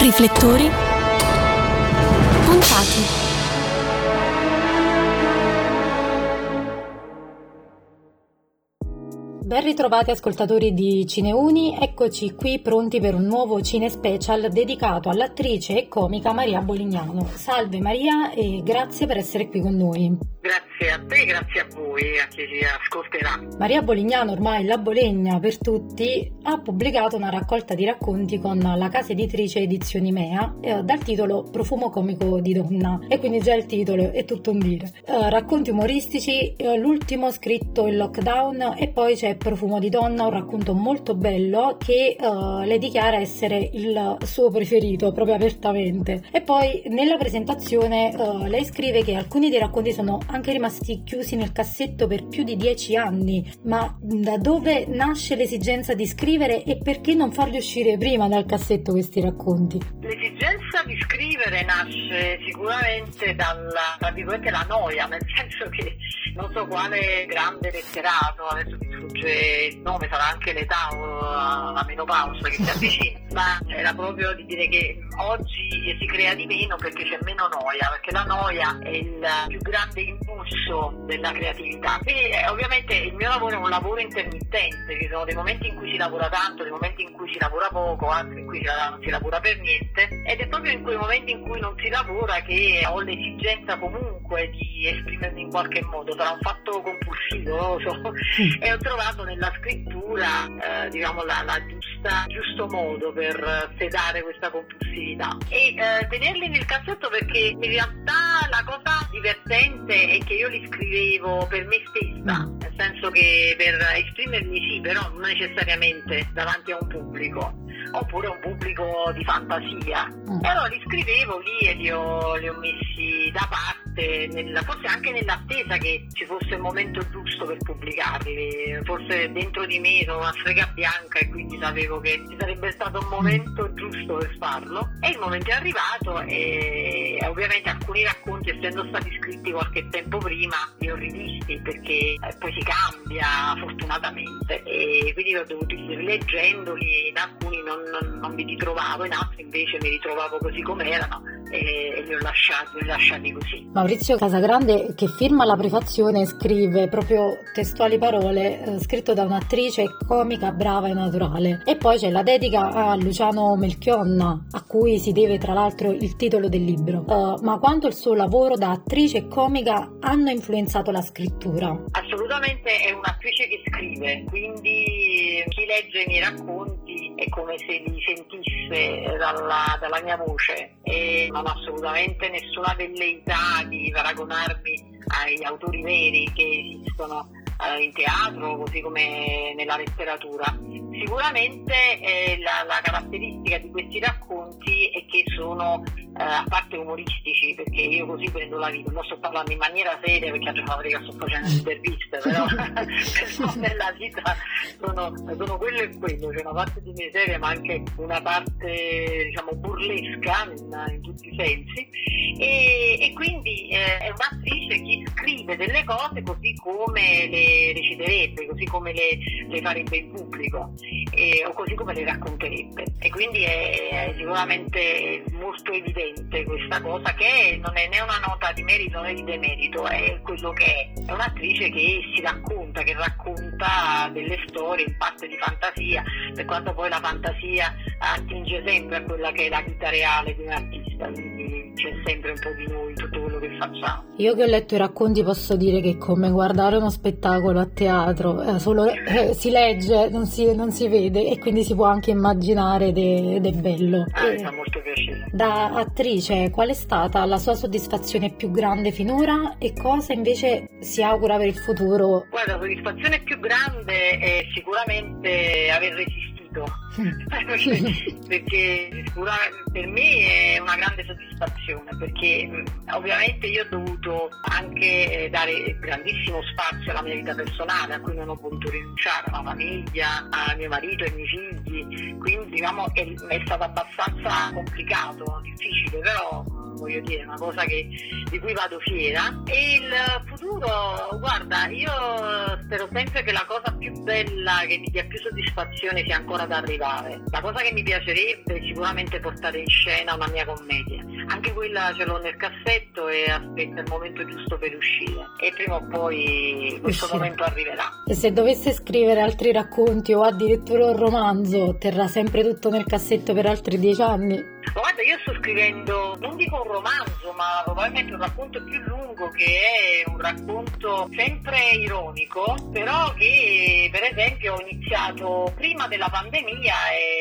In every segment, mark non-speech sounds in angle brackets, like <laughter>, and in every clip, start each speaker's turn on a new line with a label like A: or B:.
A: Riflettori puntati. Ben ritrovati ascoltatori di Cineuni, eccoci qui pronti per un nuovo Cine Special dedicato all'attrice e comica Maria Bolignano. Salve Maria e grazie per essere qui con noi.
B: Grazie a te, grazie a voi, a chi ci ascolterà.
A: Maria Bolignano, ormai la Bolegna per tutti, ha pubblicato una raccolta di racconti con la casa editrice Edizioni Mea eh, dal titolo Profumo comico di donna e quindi già il titolo è tutto un dire. Eh, racconti umoristici, eh, l'ultimo scritto in lockdown e poi c'è Profumo di donna, un racconto molto bello che eh, le dichiara essere il suo preferito proprio apertamente. E poi nella presentazione eh, lei scrive che alcuni dei racconti sono anche rimasti chiusi nel cassetto per più di dieci anni, ma da dove nasce l'esigenza di scrivere e perché non farli uscire prima dal cassetto questi racconti?
B: L'esigenza di scrivere nasce sicuramente dalla, noia, nel senso che non so quale grande letterato, adesso mi sfugge il nome, sarà anche l'età o la menopausa che si avvicina, <laughs> ma era proprio di dire che oggi si crea di meno perché c'è meno noia, perché la noia è il più grande impulso della creatività. E eh, ovviamente il mio lavoro è un lavoro intermittente, ci sono dei momenti in cui si lavora tanto, dei momenti in cui si lavora poco, altri in cui non si lavora per niente ed è proprio in quei momenti in cui non si lavora che ho l'esigenza comunque di esprimermi in qualche modo, sarà un fatto compulsivo, lo so, <laughs> e ho trovato nella scrittura eh, diciamo la, la giusta, giusto modo per sedare questa compulsività e eh, tenerli nel cassetto perché in realtà la cosa divertente è che io li scrivevo per me stessa, nel senso che per esprimermi sì, però non necessariamente davanti a un pubblico oppure un pubblico di fantasia. Mm. Allora li scrivevo lì e li ho, li ho messi da parte, nella, forse anche nell'attesa che ci fosse il momento giusto per pubblicarli. Forse dentro di me sono una strega bianca e quindi sapevo che ci sarebbe stato un momento giusto per farlo. E il momento è arrivato e ovviamente alcuni racconti, essendo stati scritti qualche tempo prima, li ho rivisti perché eh, poi si cambia fortunatamente e quindi ho dovuto rileggendoli, in alcuni non, non, non mi ritrovavo, in altri invece mi ritrovavo così come erano e li ho lasciati, lasciati così.
A: Maurizio Casagrande che firma la prefazione scrive proprio testuali parole eh, scritto da un'attrice comica brava e naturale e poi c'è la dedica a Luciano Melchionna a cui si deve tra l'altro il titolo del libro uh, ma quanto il suo lavoro da attrice comica hanno influenzato la scrittura?
B: Assolutamente è un'attrice che scrive quindi chi legge i miei racconti è come se li sentisse dalla, dalla mia voce e non ho assolutamente nessuna velleità di paragonarmi ai autori veri che esistono eh, in teatro così come nella letteratura. Sicuramente eh, la, la, caratteristica di questi racconti è che sono eh, a parte umoristici, perché io così prendo la vita, non sto parlando in maniera seria perché altro fabbrica sto facendo interviste, <laughs> però, <laughs> però nella vita sono, sono, quello e quello, c'è una parte di me seria ma anche una parte diciamo burlesca in, in tutti i sensi. E, e quindi eh, è un'attrice che scrive delle cose così come le reciterebbe, così come le, le farebbe in pubblico eh, o così come le racconterebbe e quindi è, è sicuramente molto evidente questa cosa che non è né una nota di merito né di demerito, è quello che è. È un'attrice che si racconta, che racconta delle storie in parte di fantasia, per quanto poi la fantasia attinge sempre a quella che è la vita reale di un artista, c'è sempre un po' di noi in tutto quello che facciamo.
A: Io che ho letto i racconti posso dire che è come guardare uno spettacolo a teatro, eh, solo eh, si legge, non si, non si, vede e quindi si può anche immaginare ed è bello.
B: Ah, e, fa molto piacere.
A: Da attrice, qual è stata la sua soddisfazione più grande finora e cosa invece si augura per il futuro?
B: Guarda, la soddisfazione più grande è sicuramente aver resistito <laughs> perché per me è una grande soddisfazione perché ovviamente io ho dovuto anche dare grandissimo spazio alla mia vita personale a cui non ho voluto rinunciare, alla famiglia, a mio marito e ai miei figli, quindi diciamo è, è stato abbastanza complicato, difficile, però voglio dire, è una cosa che, di cui vado fiera. E il futuro, guarda, io spero sempre che la cosa più bella, che mi dia più soddisfazione sia ancora da arrivare. La cosa che mi piacerebbe è sicuramente portare in scena una mia commedia. Anche quella ce l'ho nel cassetto e aspetta il momento giusto per uscire. E prima o poi questo Uscire. momento arriverà.
A: E se dovesse scrivere altri racconti o addirittura un romanzo, terrà sempre tutto nel cassetto per altri dieci anni?
B: Guarda, io sto scrivendo, non dico un romanzo, ma probabilmente un racconto più lungo che è un racconto sempre ironico, però che per esempio ho iniziato prima della pandemia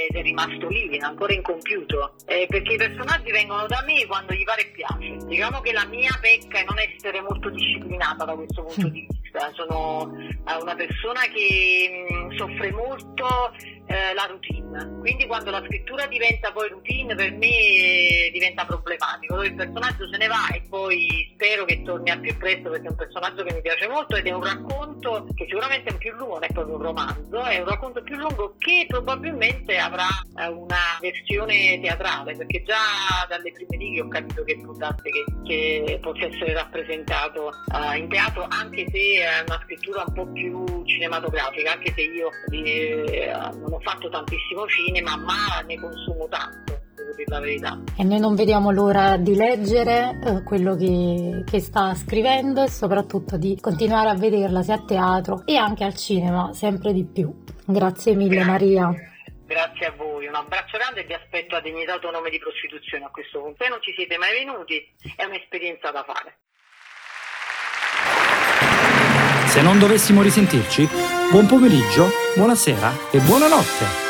B: ed è rimasto lì, ancora incompiuto, eh, perché i personaggi vengono da me quando gli pare e piace. Diciamo che la mia pecca è non essere molto disciplinata da questo punto di vista, sono eh, una persona che mm, soffre molto eh, la routine. Quindi quando la scrittura diventa poi routine per me diventa problematico. Il personaggio se ne va e poi spero che torni a più presto perché è un personaggio che mi piace molto ed è un racconto che sicuramente è più lungo, non è proprio un romanzo, è un racconto più lungo che probabilmente avrà eh, una versione teatrale perché già dalle prime righe ho capito che può darsi che, che possa essere rappresentato uh, in teatro anche se è una scrittura un po' più cinematografica, anche se io eh, non ho ho fatto tantissimo cinema, ma ne consumo tanto. La verità.
A: E noi non vediamo l'ora di leggere eh, quello che, che, sta scrivendo e soprattutto di continuare a vederla sia a teatro e anche al cinema, sempre di più. Grazie mille Grazie. Maria.
B: Grazie a voi, un abbraccio grande e vi aspetto a Dignità Autonome di Prostituzione a questo punto. Se non ci siete mai venuti, è un'esperienza da fare.
C: Se non dovessimo risentirci, buon pomeriggio, buonasera e buonanotte.